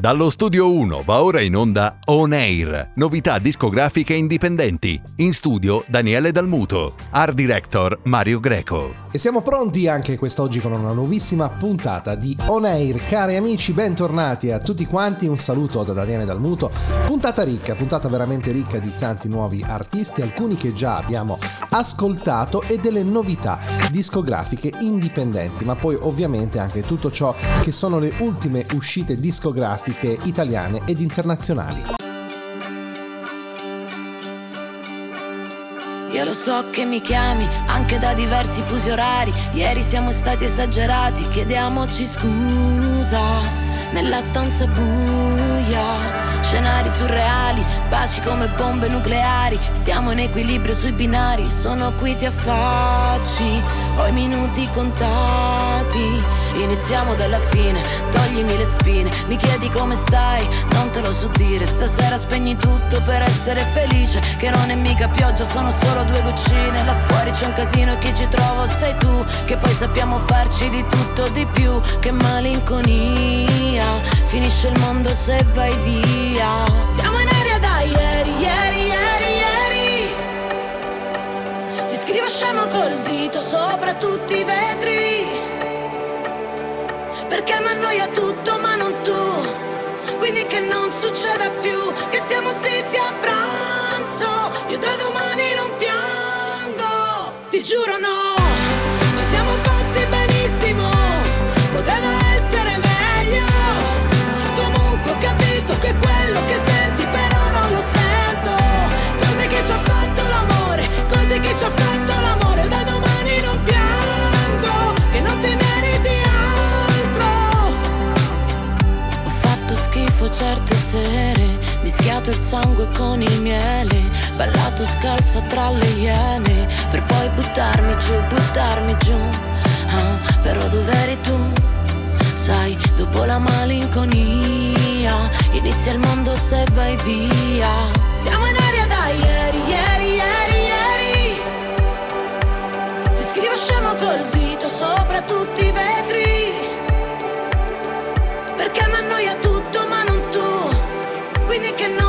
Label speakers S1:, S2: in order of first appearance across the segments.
S1: Dallo studio 1 va ora in onda On Air, novità discografiche indipendenti. In studio Daniele Dalmuto, art director Mario Greco.
S2: E siamo pronti anche quest'oggi con una nuovissima puntata di On Air. Cari amici, bentornati a tutti quanti. Un saluto da Daniele Dalmuto. Puntata ricca, puntata veramente ricca di tanti nuovi artisti, alcuni che già abbiamo ascoltato e delle novità discografiche indipendenti, ma poi ovviamente anche tutto ciò che sono le ultime uscite discografiche italiane ed internazionali.
S3: Lo so che mi chiami anche da diversi fusi orari. Ieri siamo stati esagerati, chiediamoci scusa. Nella stanza buia, scenari surreali, baci come bombe nucleari. Stiamo in equilibrio sui binari, sono qui ti affacci, ho i minuti contati. Iniziamo dalla fine, toglimi le spine, mi chiedi come stai, non te lo so dire, stasera spegni tutto per essere felice, che non è mica pioggia, sono solo due goccine, là fuori c'è un casino e chi ci trovo sei tu, che poi sappiamo farci di tutto di più, che malinconia, finisce il mondo se vai via. Siamo in aria da ieri, ieri, ieri, ieri. Ti scrivo scemo col dito sopra tutti i vetri perché mi annoia tutto ma non tu Quindi che non succeda più Che stiamo zitti a pranzo Io da domani non piango Ti giuro no malinconia. Inizia il mondo se vai via. Siamo in aria da ieri, ieri, ieri, ieri. Ti scrivo scemo col dito sopra tutti i vetri. Perché mi annoia tutto ma non quindi che non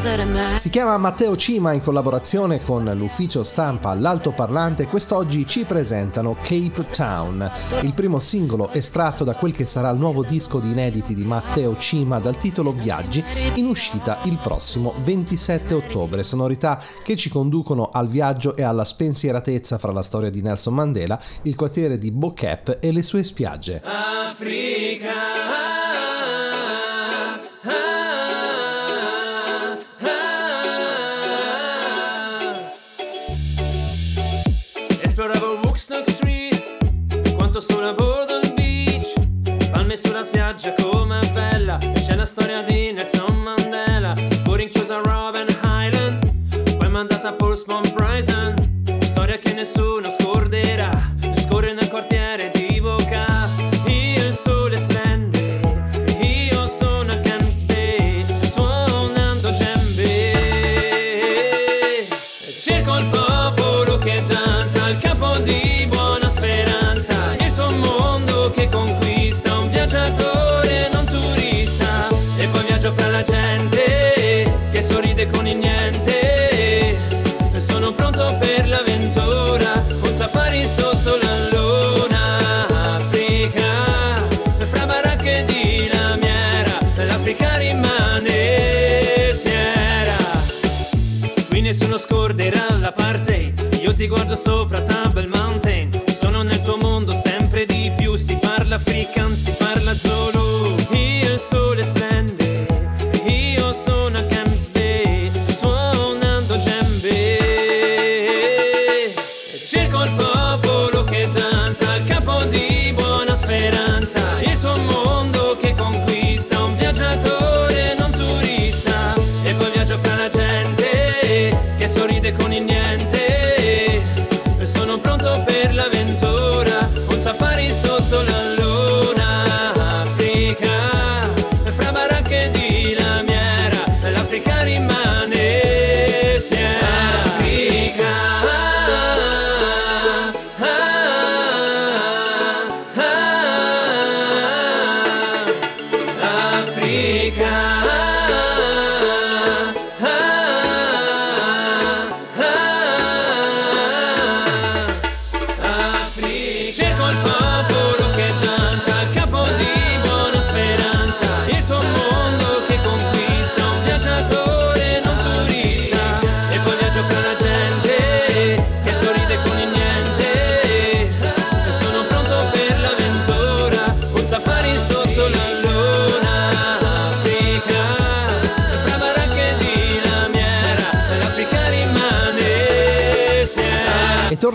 S3: essere me.
S2: Si chiama Matteo Cima in collaborazione con l'ufficio stampa L'Altoparlante. Quest'oggi ci presentano Cape Town, il primo singolo estratto da quel che sarà il nuovo disco di inediti di Matteo Cima dal titolo Viaggi, in uscita il prossimo 27 ottobre. Sonorità che ci conducono al viaggio e alla spensieratezza fra la storia di Nelson Mandela, il quartiere di Bokep e le sue spiagge. Africa.
S4: Sulla Bowden Beach. Palme sulla spiaggia com'è bella. C'è la storia di Nelson Mandela Fuori in chiusa Robben Island. Poi mandata a Paul Spawn Guardo sopra Tumble Mountain. Sono nel tuo mondo sempre di più Si parla african,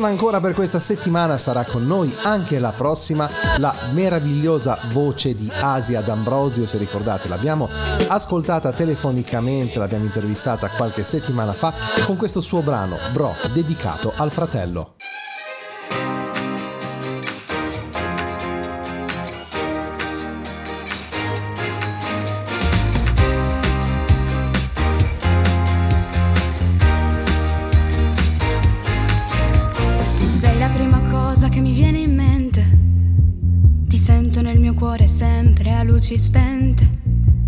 S2: torna ancora per questa settimana, sarà con noi anche la prossima, la meravigliosa voce di Asia D'Ambrosio, se ricordate, l'abbiamo ascoltata telefonicamente, l'abbiamo intervistata qualche settimana fa con questo suo brano, Bro, dedicato al fratello.
S5: Luci spente.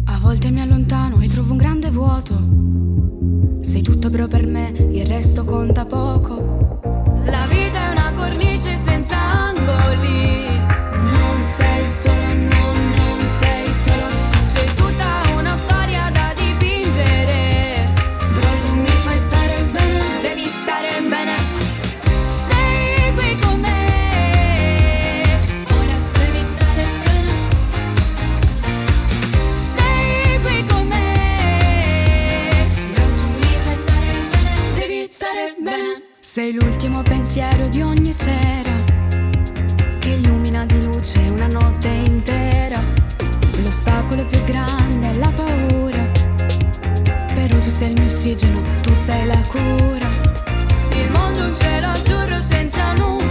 S5: A volte mi allontano e trovo un grande vuoto. Sei tutto però per me, il resto conta poco. La vita è una cornice senza angoli. Pensiero di ogni sera, che illumina di luce una notte intera. L'ostacolo più grande è la paura, però tu sei il mio ossigeno, tu sei la cura. Il mondo è un cielo azzurro senza nuvole.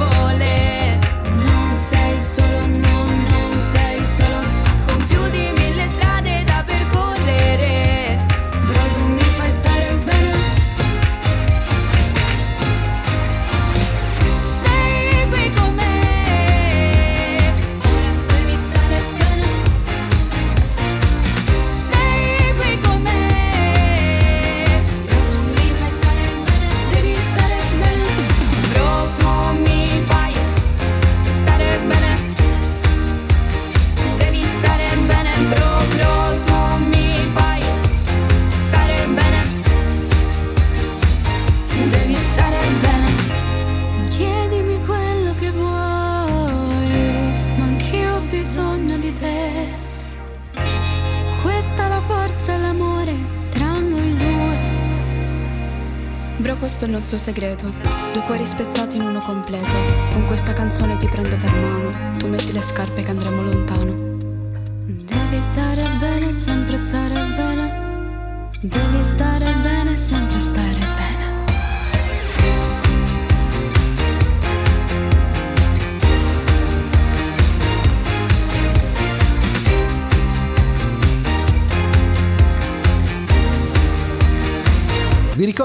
S5: Nostro segreto. Due cuori spezzati in uno completo. Con questa canzone ti prendo per mano. Tu metti le scarpe che andremo lontano. Devi stare bene, sempre stare bene. Devi stare bene, sempre stare bene.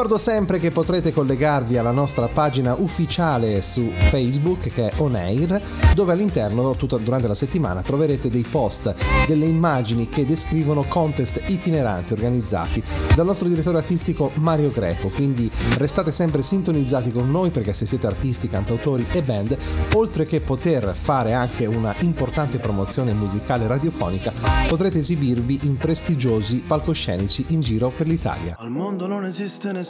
S2: Ricordo sempre che potrete collegarvi alla nostra pagina ufficiale su Facebook che è On Air, dove all'interno tutta, durante la settimana troverete dei post, delle immagini che descrivono contest itineranti organizzati dal nostro direttore artistico Mario Greco. Quindi restate sempre sintonizzati con noi perché se siete artisti, cantautori e band, oltre che poter fare anche una importante promozione musicale radiofonica, potrete esibirvi in prestigiosi palcoscenici in giro per l'Italia.
S6: Al mondo non esiste nessuno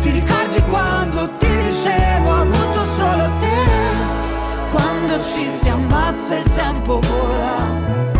S7: Ti ricordi quando ti dicevo, avuto solo te? Quando ci si ammazza il tempo vola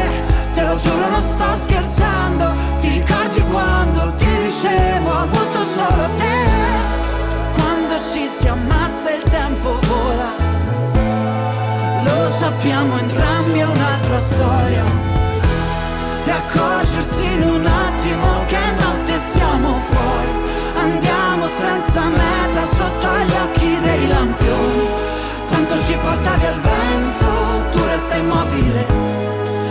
S7: Te lo giuro non sto scherzando. Ti ricordi quando ti dicevo ho avuto solo te. Quando ci si ammazza il tempo vola. Lo sappiamo entrambi è un'altra storia. E accorgersi in un attimo che notte siamo fuori. Andiamo senza meta sotto gli occhi dei lampioni. Tanto ci portavi al vento, tu resta immobile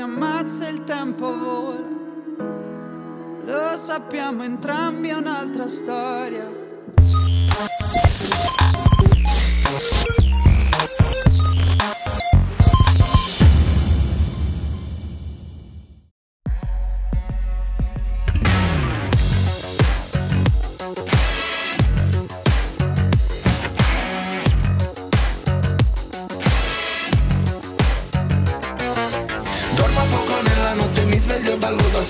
S7: ammazza il tempo vola. Lo sappiamo entrambi è un'altra storia.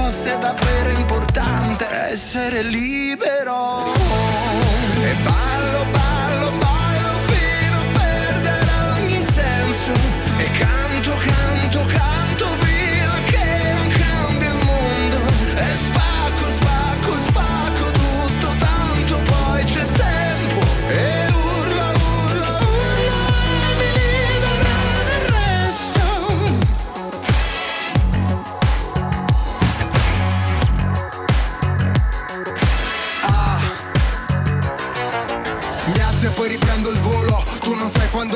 S6: fosse davvero importante essere libero. E ballo,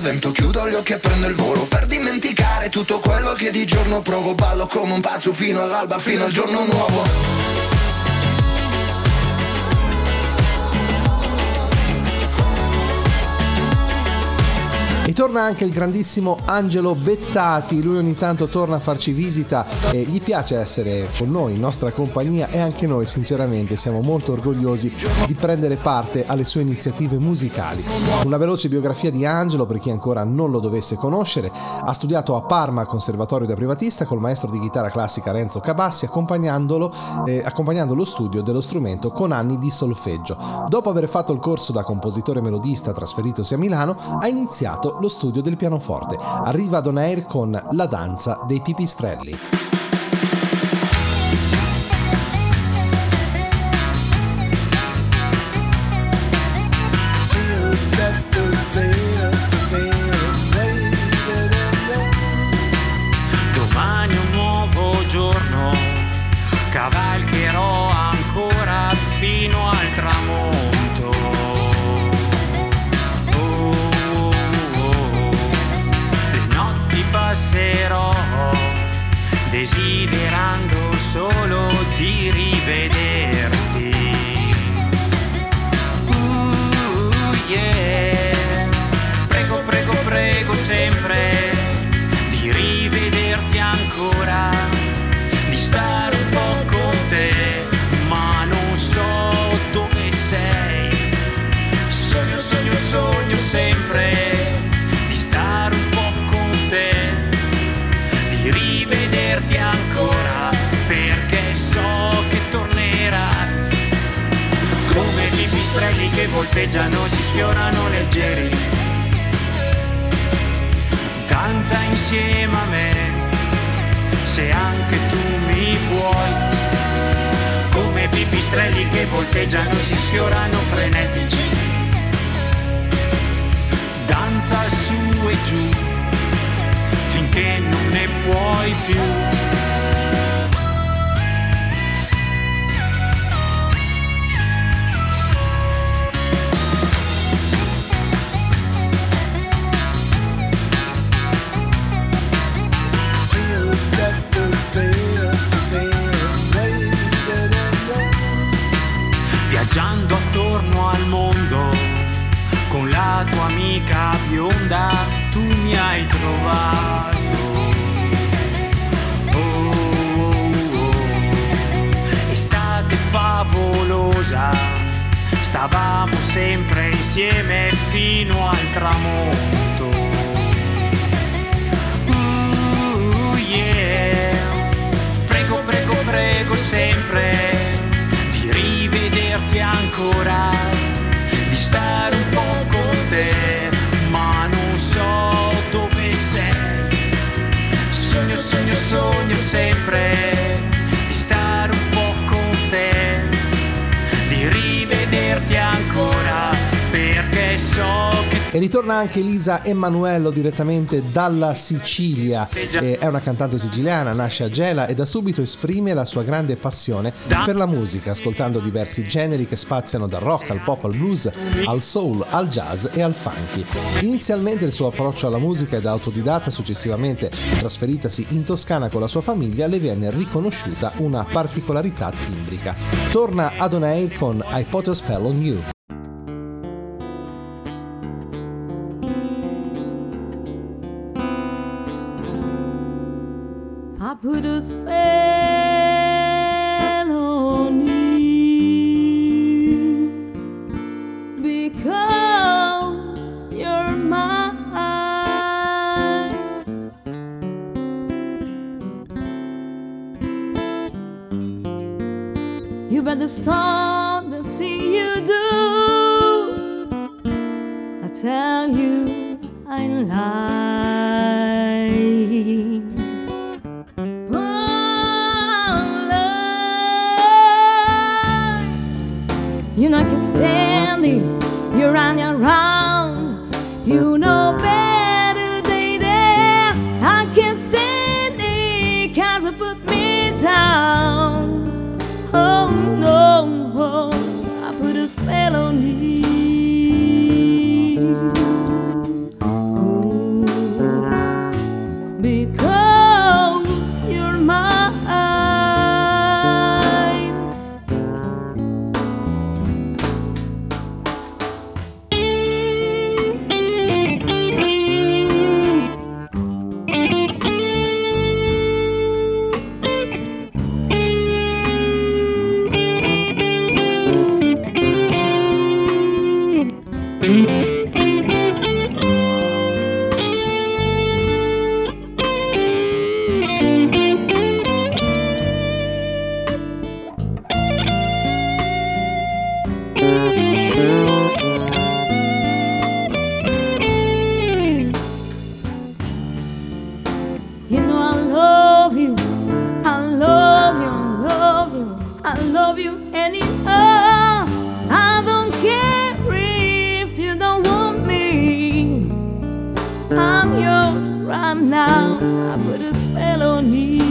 S8: al vento, chiudo gli occhi e prendo il volo Per dimenticare tutto quello che di giorno provo. Ballo come un pazzo fino all'alba, fino al giorno nuovo
S2: E torna anche il grandissimo Angelo Bettati, lui ogni tanto torna a farci visita e gli piace essere con noi, in nostra compagnia e anche noi sinceramente siamo molto orgogliosi di prendere parte alle sue iniziative musicali. Una veloce biografia di Angelo per chi ancora non lo dovesse conoscere, ha studiato a Parma Conservatorio da privatista col maestro di chitarra classica Renzo Cabassi accompagnandolo, eh, accompagnando lo studio dello strumento con anni di solfeggio. Dopo aver fatto il corso da compositore melodista trasferitosi a Milano, ha iniziato lo studio del pianoforte. Arriva ad On Air con La danza dei pipistrelli.
S9: Viaggiando attorno al mondo con la tua amica bionda, tu mi hai trovato. Oh, oh, oh. Estate favolosa, stavamo sempre insieme fino al tramonto. Uh, yeah. Prego, prego, prego sempre di rivederti ancora, di stare un po' con te, ma non so dove sei. Sogno, sogno, sogno sempre di stare un po' con te, di rivederti ancora, perché so
S2: E ritorna anche Elisa Emanuello direttamente dalla Sicilia. È una cantante siciliana, nasce a Gela e da subito esprime la sua grande passione per la musica, ascoltando diversi generi che spaziano dal rock al pop al blues, al soul, al jazz e al funky. Inizialmente il suo approccio alla musica è da autodidatta, successivamente trasferitasi in Toscana con la sua famiglia le viene riconosciuta una particolarità timbrica. Torna ad On con I Put a Spell on You.
S10: Put a spell on you because you're mine. You better stop the thing you do. I tell you I'm lying. I'm yours right now. I put a spell on you.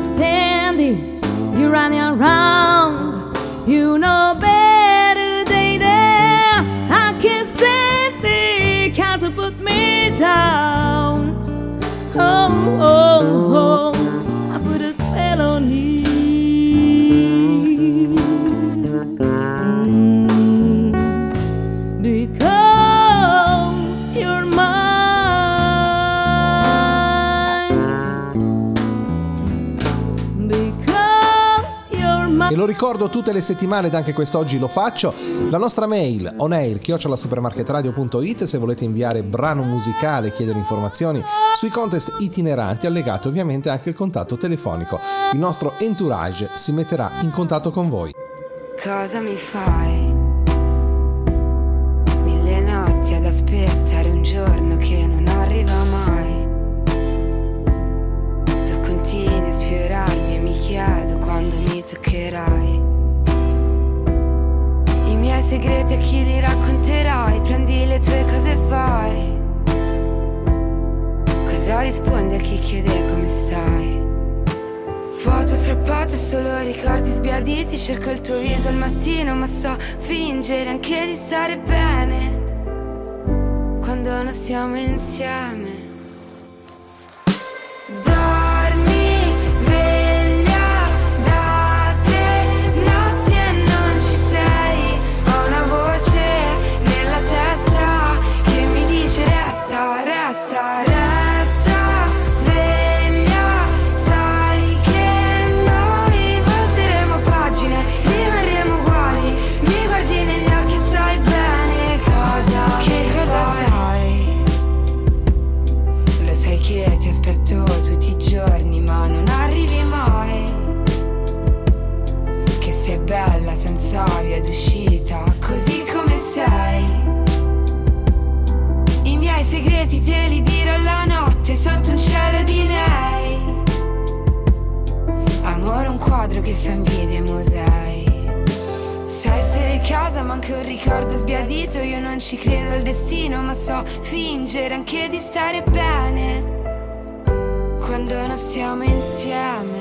S10: Standing, it. You're running around.
S2: Lo ricordo tutte le settimane ed anche quest'oggi lo faccio. La nostra mail onair-supermarketradio.it se volete inviare brano musicale chiedere informazioni sui contest itineranti, allegate ovviamente anche il contatto telefonico. Il nostro entourage si metterà in contatto con voi.
S11: Cosa mi fai? Mille notti ad aspettare un giorno che non arriva mai. Tu continui a sfiorarmi e mi chiedo quando mi toccherai. I miei segreti a chi li racconterai? Prendi le tue cose e vai. Cosa rispondi a chi chiede come stai? Foto strappate, solo ricordi sbiaditi Cerco il tuo viso al mattino Ma so fingere anche di stare bene Quando non siamo insieme fa invidia ai musei. Sa essere casa ma anche un ricordo sbiadito, io non ci credo al destino, ma so fingere anche di stare bene. Quando non stiamo insieme.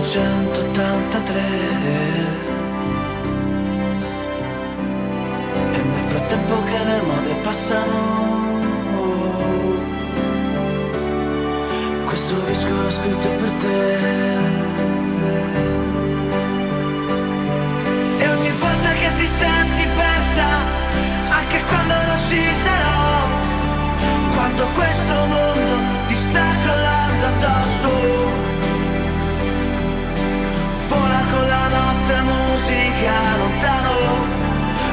S12: 1983. E nel frattempo che le mode passano Questo disco l'ho scritto per te. E ogni volta che ti senti persa Anche quando non ci sarò Quando questo mondo ti sta crollando addosso. dimentica lontano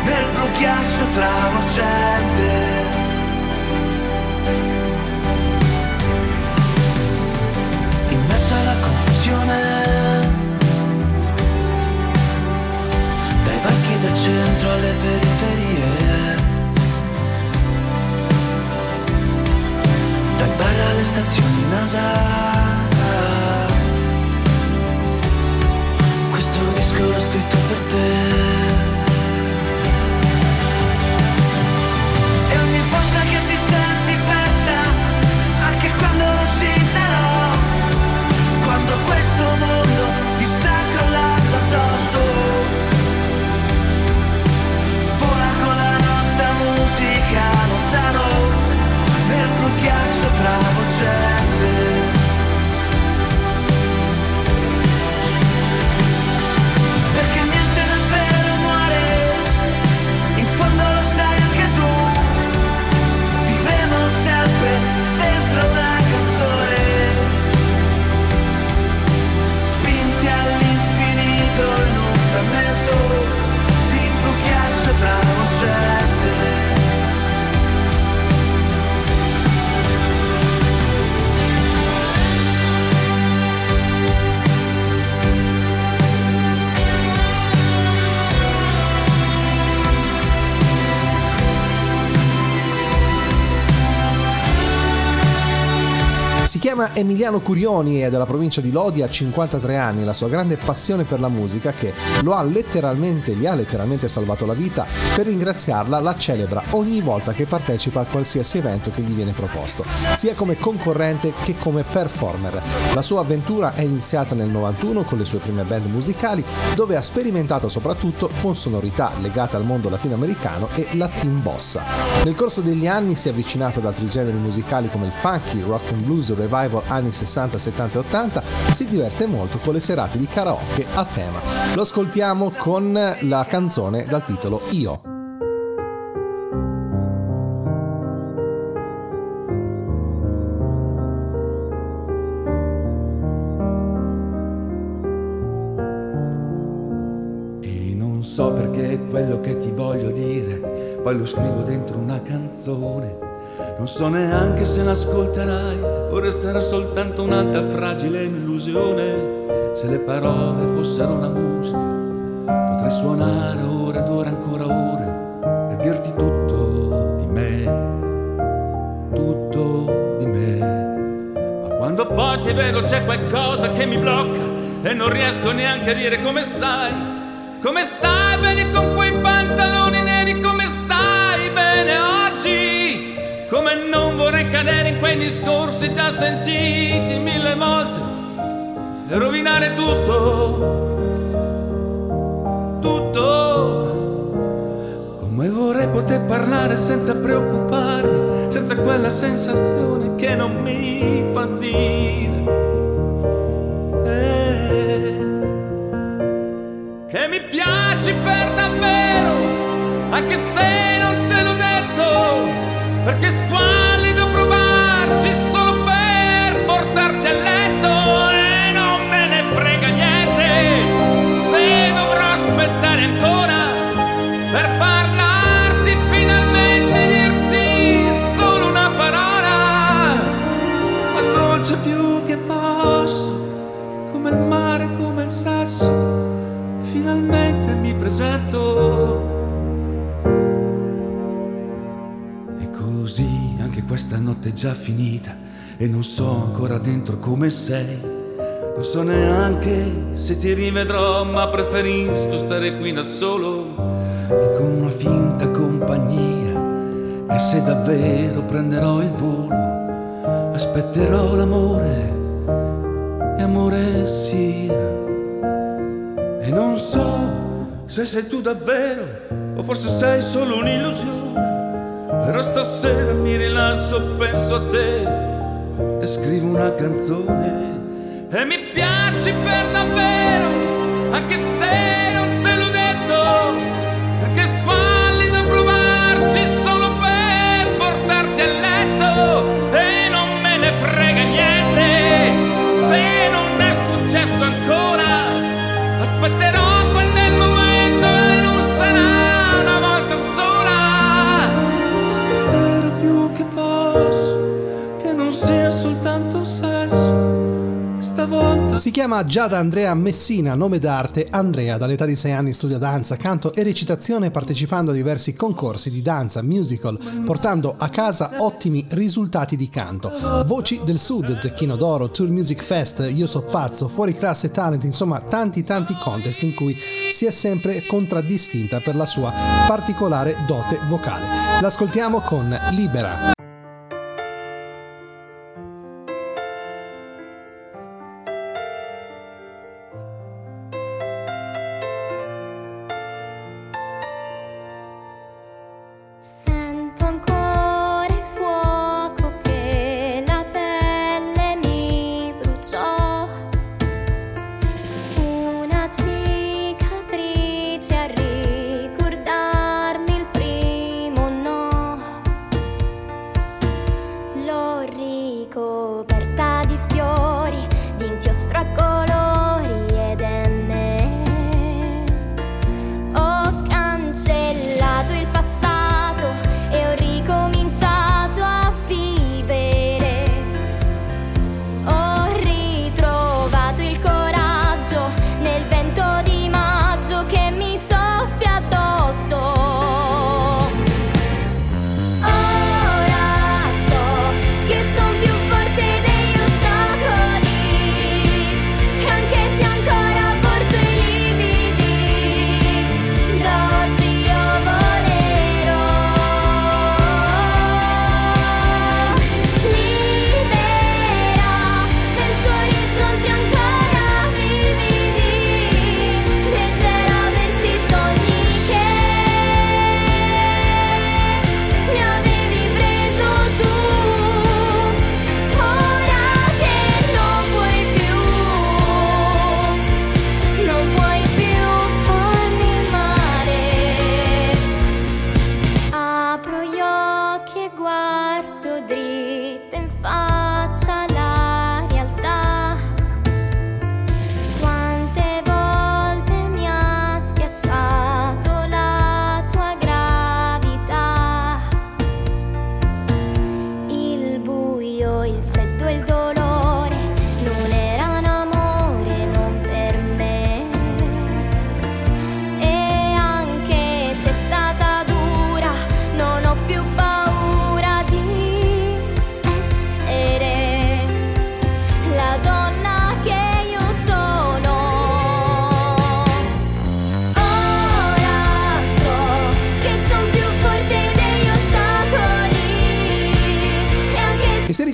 S12: nel blu ghiaccio travolgente. In mezzo
S2: alla
S12: confusione, dai varchi del centro alle periferie. Dal bar alle stazioni NASA questo disco l'ho scritto perderte.
S2: Emiliano Curioni, è della provincia di Lodi, ha 53 anni, la sua grande passione per la musica che lo ha letteralmente, gli ha letteralmente salvato la vita, per ringraziarla la celebra ogni volta che partecipa a qualsiasi evento che gli viene proposto, sia come concorrente che come performer. La sua avventura è iniziata nel 91 con le sue prime band musicali, dove ha sperimentato soprattutto con sonorità legate al mondo latinoamericano e latin bossa. Nel corso degli anni si è avvicinato ad altri generi musicali come il funky, rock and blues, revival anni 60, 70 e 80, si diverte molto con le serate di karaoke a tema. Lo ascoltiamo con la canzone dal titolo Io.
S13: E non so perché quello che ti voglio dire, poi lo scrivo dentro una canzone. Non so neanche se l'ascolterai o resterà soltanto un'altra fragile illusione. Se le parole fossero una musica, potrei suonare ore ed ore ancora ore e dirti tutto di me, tutto di me. Ma quando poi ti vedo c'è qualcosa che mi blocca e non riesco neanche a dire come stai. Come stai bene con quei pantaloni quei discorsi già sentiti mille volte e rovinare tutto, tutto. Come vorrei poter parlare senza preoccuparmi, senza quella sensazione che non mi fa dire. Notte è già finita e non so ancora dentro come sei. Non so neanche se ti rivedrò, ma preferisco stare qui da solo che con una finta compagnia. E se davvero prenderò il volo, aspetterò l'amore e amore sia. E non so se sei tu davvero o forse sei solo un'illusione. Però stasera mi rilasso, penso a te e scrivo una canzone. E mi piaci per davvero, anche se
S2: Si chiama Giada Andrea Messina, nome d'arte Andrea, dall'età di 6 anni studia danza, canto e recitazione partecipando a diversi concorsi di danza, musical, portando a casa ottimi risultati di canto. Voci del Sud, Zecchino d'Oro, Tour Music Fest, Io so pazzo, Fuori classe talent, insomma tanti tanti contest in cui si è sempre contraddistinta per la sua particolare dote vocale. L'ascoltiamo con Libera.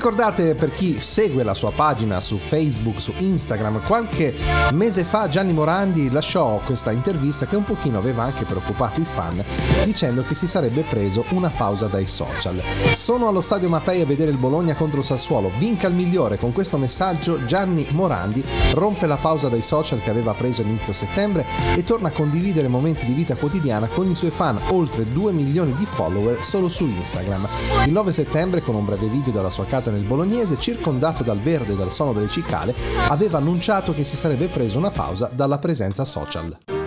S2: Ricordate per chi segue la sua pagina su Facebook, su Instagram, qualche mese fa Gianni Morandi lasciò questa intervista che un pochino aveva anche preoccupato i fan dicendo che si sarebbe preso una pausa dai social. Sono allo stadio Mapei a vedere il Bologna contro il Sassuolo, vinca il migliore. Con questo messaggio Gianni Morandi rompe la pausa dai social che aveva preso inizio settembre e torna a condividere momenti di vita quotidiana con i suoi fan, oltre 2 milioni di follower solo su Instagram. Il 9 settembre, con un breve video dalla sua casa nel Bolognese, circondato dal verde e dal suono delle cicale, aveva annunciato che si sarebbe preso una pausa dalla presenza social.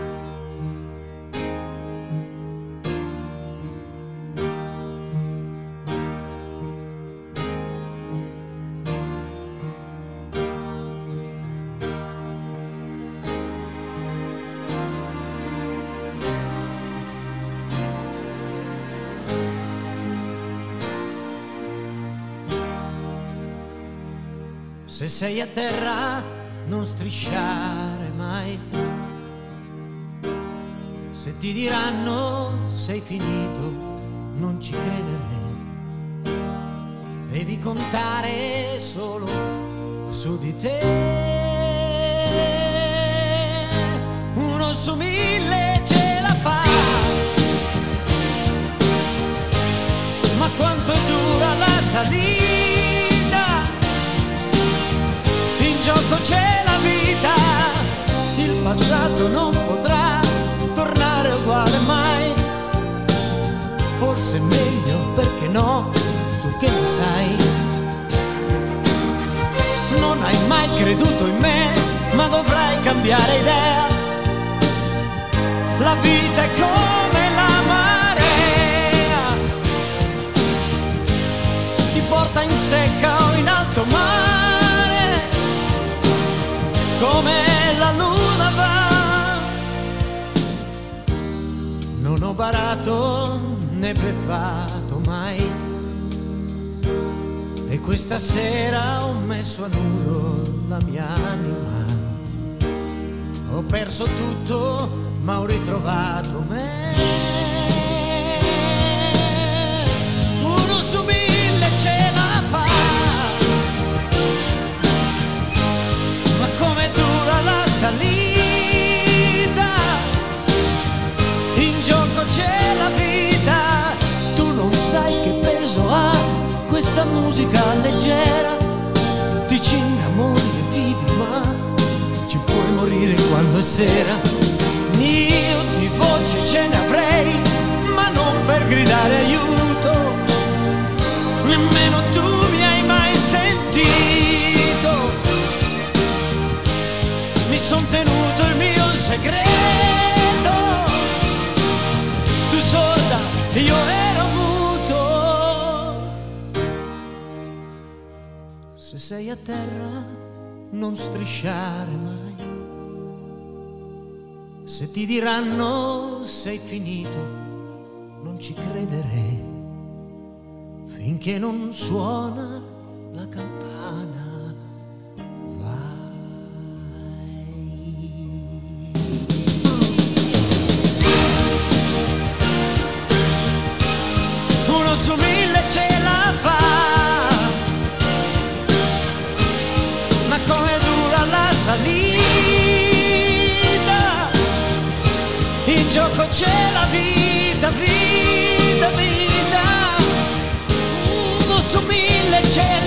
S14: Sei a terra non strisciare mai. Se ti diranno sei finito, non ci credere. Devi contare solo su di te. Uno su mille che ne sai. Non hai mai creduto in me, ma dovrai cambiare idea. La vita è come la marea, ti porta in secca o in alto mare come la luna va. Non ho barato né bleffato questa sera ho messo a nudo la mia anima. Ho perso tutto, ma ho ritrovato me. Questa musica leggera. Ti ci innamori e vivi, ma ci puoi morire quando è sera. Io di voce ce ne avrei, ma non per gridare aiuto. Nemmeno tu mi hai mai sentito mi son tenuto il mio segreto. Tu sorda, io ero Se sei a terra, non strisciare mai. Se ti diranno sei finito, non ci credere. Finché non suona la campana. Gioco c'è la vita, vita, vita. Uno su mille ce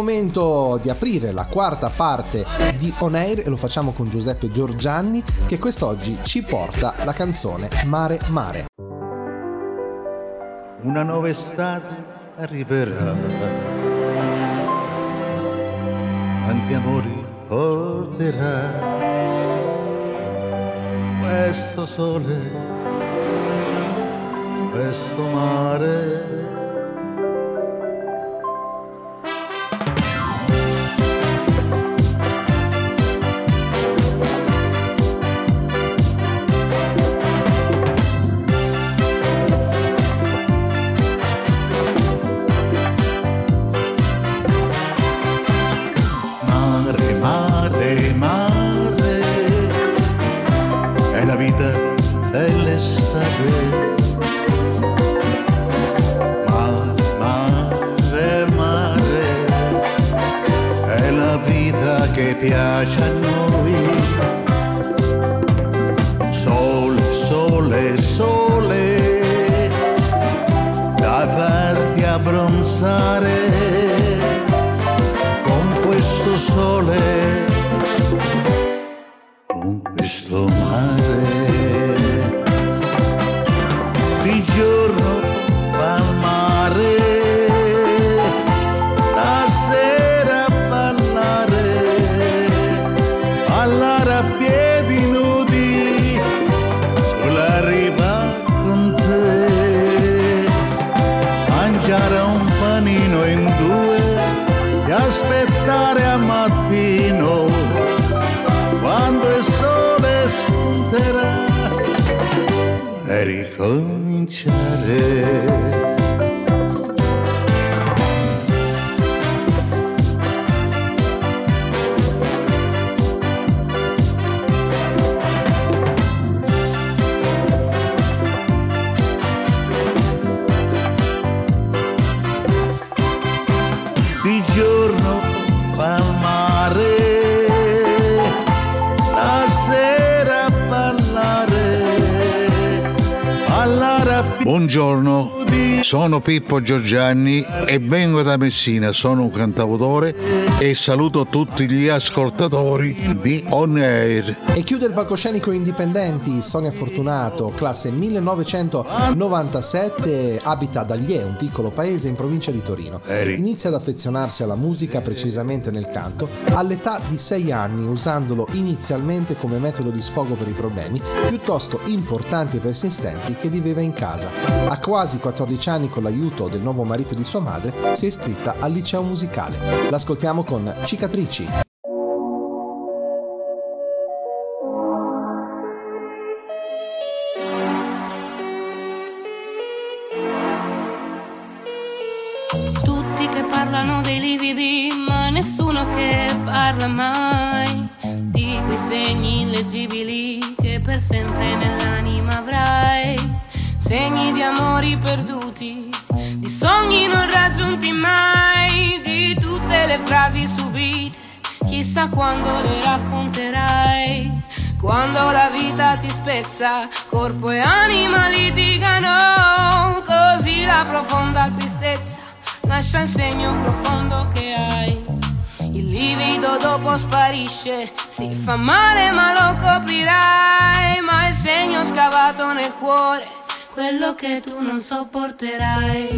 S2: momento di aprire la quarta parte di On Air e lo facciamo con Giuseppe Giorgianni che quest'oggi ci porta la canzone Mare Mare.
S15: Una nuova estate arriverà, tanti amori porterà questo sole, questo mare
S16: Buongiorno, sono Pippo Giorgianni e vengo da Messina, sono un cantautore e saluto tutti gli ascoltatori di On Air.
S2: E chiude il palcoscenico indipendenti Sonia Fortunato, classe 1997, abita ad Aglie, un piccolo paese in provincia di Torino. Inizia ad affezionarsi alla musica, precisamente nel canto, all'età di 6 anni, usandolo inizialmente come metodo di sfogo per i problemi piuttosto importanti e persistenti che viveva in casa. A quasi 14 anni, con l'aiuto del nuovo marito di sua madre, si è iscritta al liceo musicale. L'ascoltiamo con Cicatrici.
S10: Tutti che parlano dei lividi, ma nessuno che parla mai di quei segni illegibili che per sempre nell'anima avrai Segni di amori perduti, di sogni non raggiunti mai, di tutte le frasi subite, chissà quando le racconterai. Quando la vita ti spezza, corpo e anima litigano, così la profonda tristezza lascia il segno profondo che hai. Il livido dopo sparisce, si fa male ma lo coprirai, ma il segno scavato nel cuore, quello che tu non sopporterai.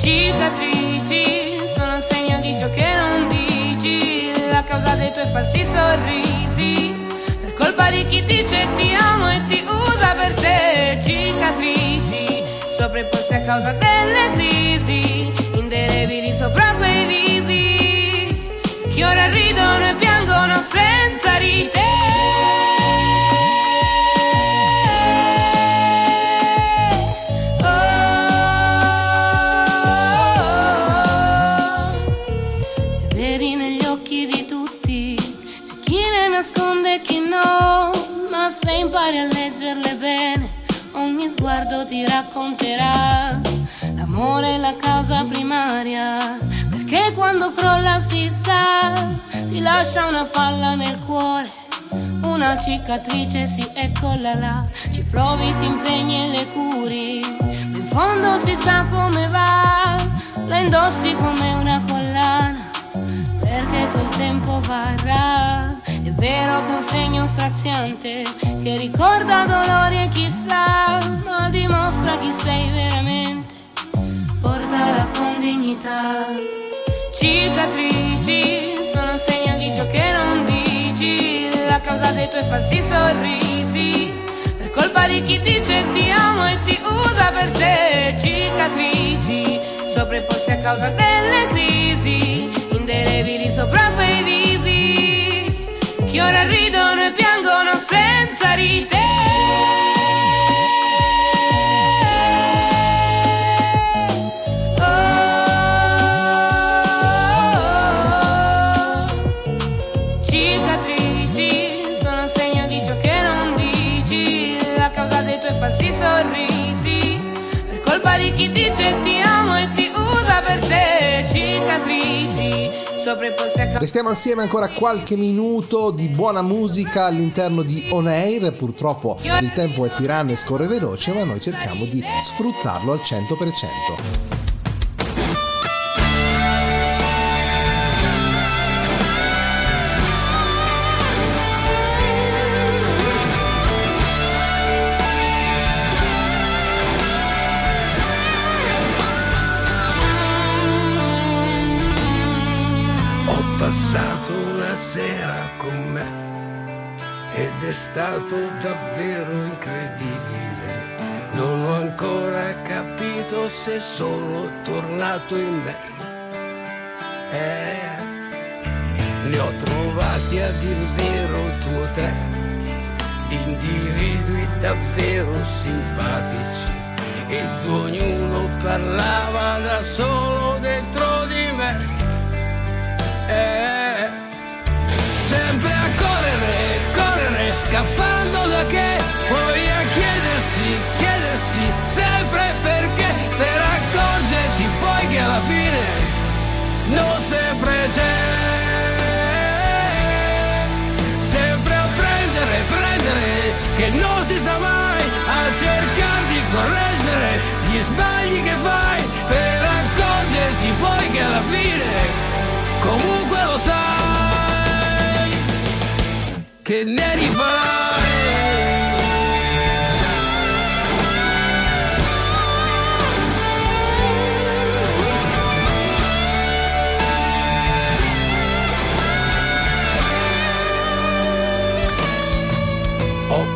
S10: Cicatrici sono segno di ciò che non dici, la causa dei tuoi falsi sorrisi. Colpa di chi dice ti amo e ti usa per sé. Cicatrici sovrapposte a causa delle crisi indelebili sopra quei visi che ora ridono e piangono senza ridere sguardo ti racconterà. L'amore è la causa primaria, perché quando crolla si sa, ti lascia una falla nel cuore. Una cicatrice, sì, eccola là. Ci provi, ti impegni e le curi. Ma in fondo si sa come va. La indossi come una collana perché quel tempo varrà. È vero che un segno straziante che ricorda dolori e chissà, ma dimostra chi sei veramente. Portala con dignità. Cicatrici sono segno di ciò che non dici, la causa dei tuoi falsi sorrisi. Per colpa di chi dice ti amo e ti usa per sé. Cicatrici sovrapposte a causa delle crisi indelebili sopra quei visi che ora ridono e piangono senza tuoi falsi sorrisi. Per colpa di chi dice ti amo e ti usa per sé, cicatrici
S2: Restiamo assieme ancora qualche minuto di buona musica all'interno di On Air. Purtroppo il tempo è tiranno e scorre veloce, ma noi cerchiamo di sfruttarlo al 100%.
S17: Stato davvero incredibile. Non ho ancora capito se sono tornato in me. Eh, li ho trovati a dir vero due o tre, individui davvero simpatici ed ognuno parlava da solo dentro di me. C'è. Sempre a prendere, prendere, che non si sa mai, a cercare di correggere gli sbagli che fai, per accorgerti poi che alla fine comunque lo sai che ne rifarai.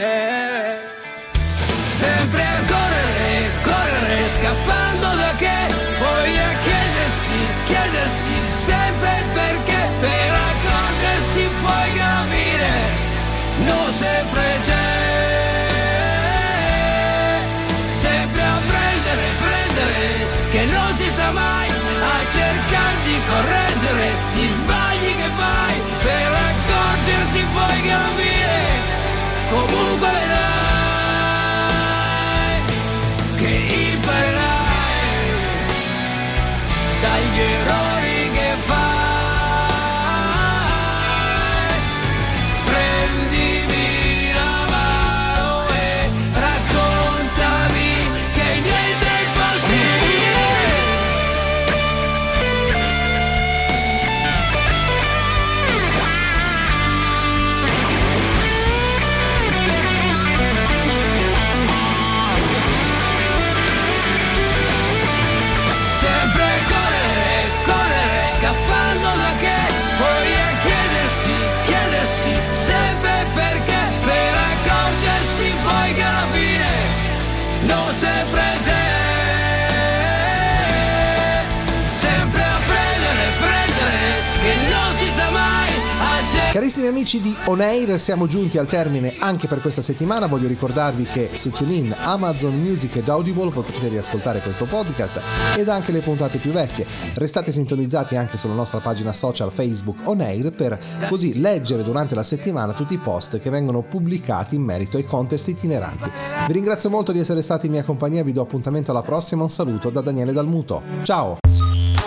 S17: Sempre a correre, correre, scappando da che, poi a chiedersi, chiedersi sempre perché, per accorgersi poi capire, non sempre c'è. Sempre a prendere, prendere, che non si sa mai, a cercare di correggere gli sbagli
S2: Carissimi amici di On Air, siamo giunti al termine anche per questa settimana. Voglio ricordarvi che su TuneIn, Amazon Music ed Audible potrete riascoltare questo podcast ed anche le puntate più vecchie. Restate sintonizzati anche sulla nostra pagina social Facebook On Air per così leggere durante la settimana tutti i post che vengono pubblicati in merito ai contest itineranti. Vi ringrazio molto di essere stati in mia compagnia, vi do appuntamento alla prossima. Un saluto da Daniele Dalmuto. Ciao!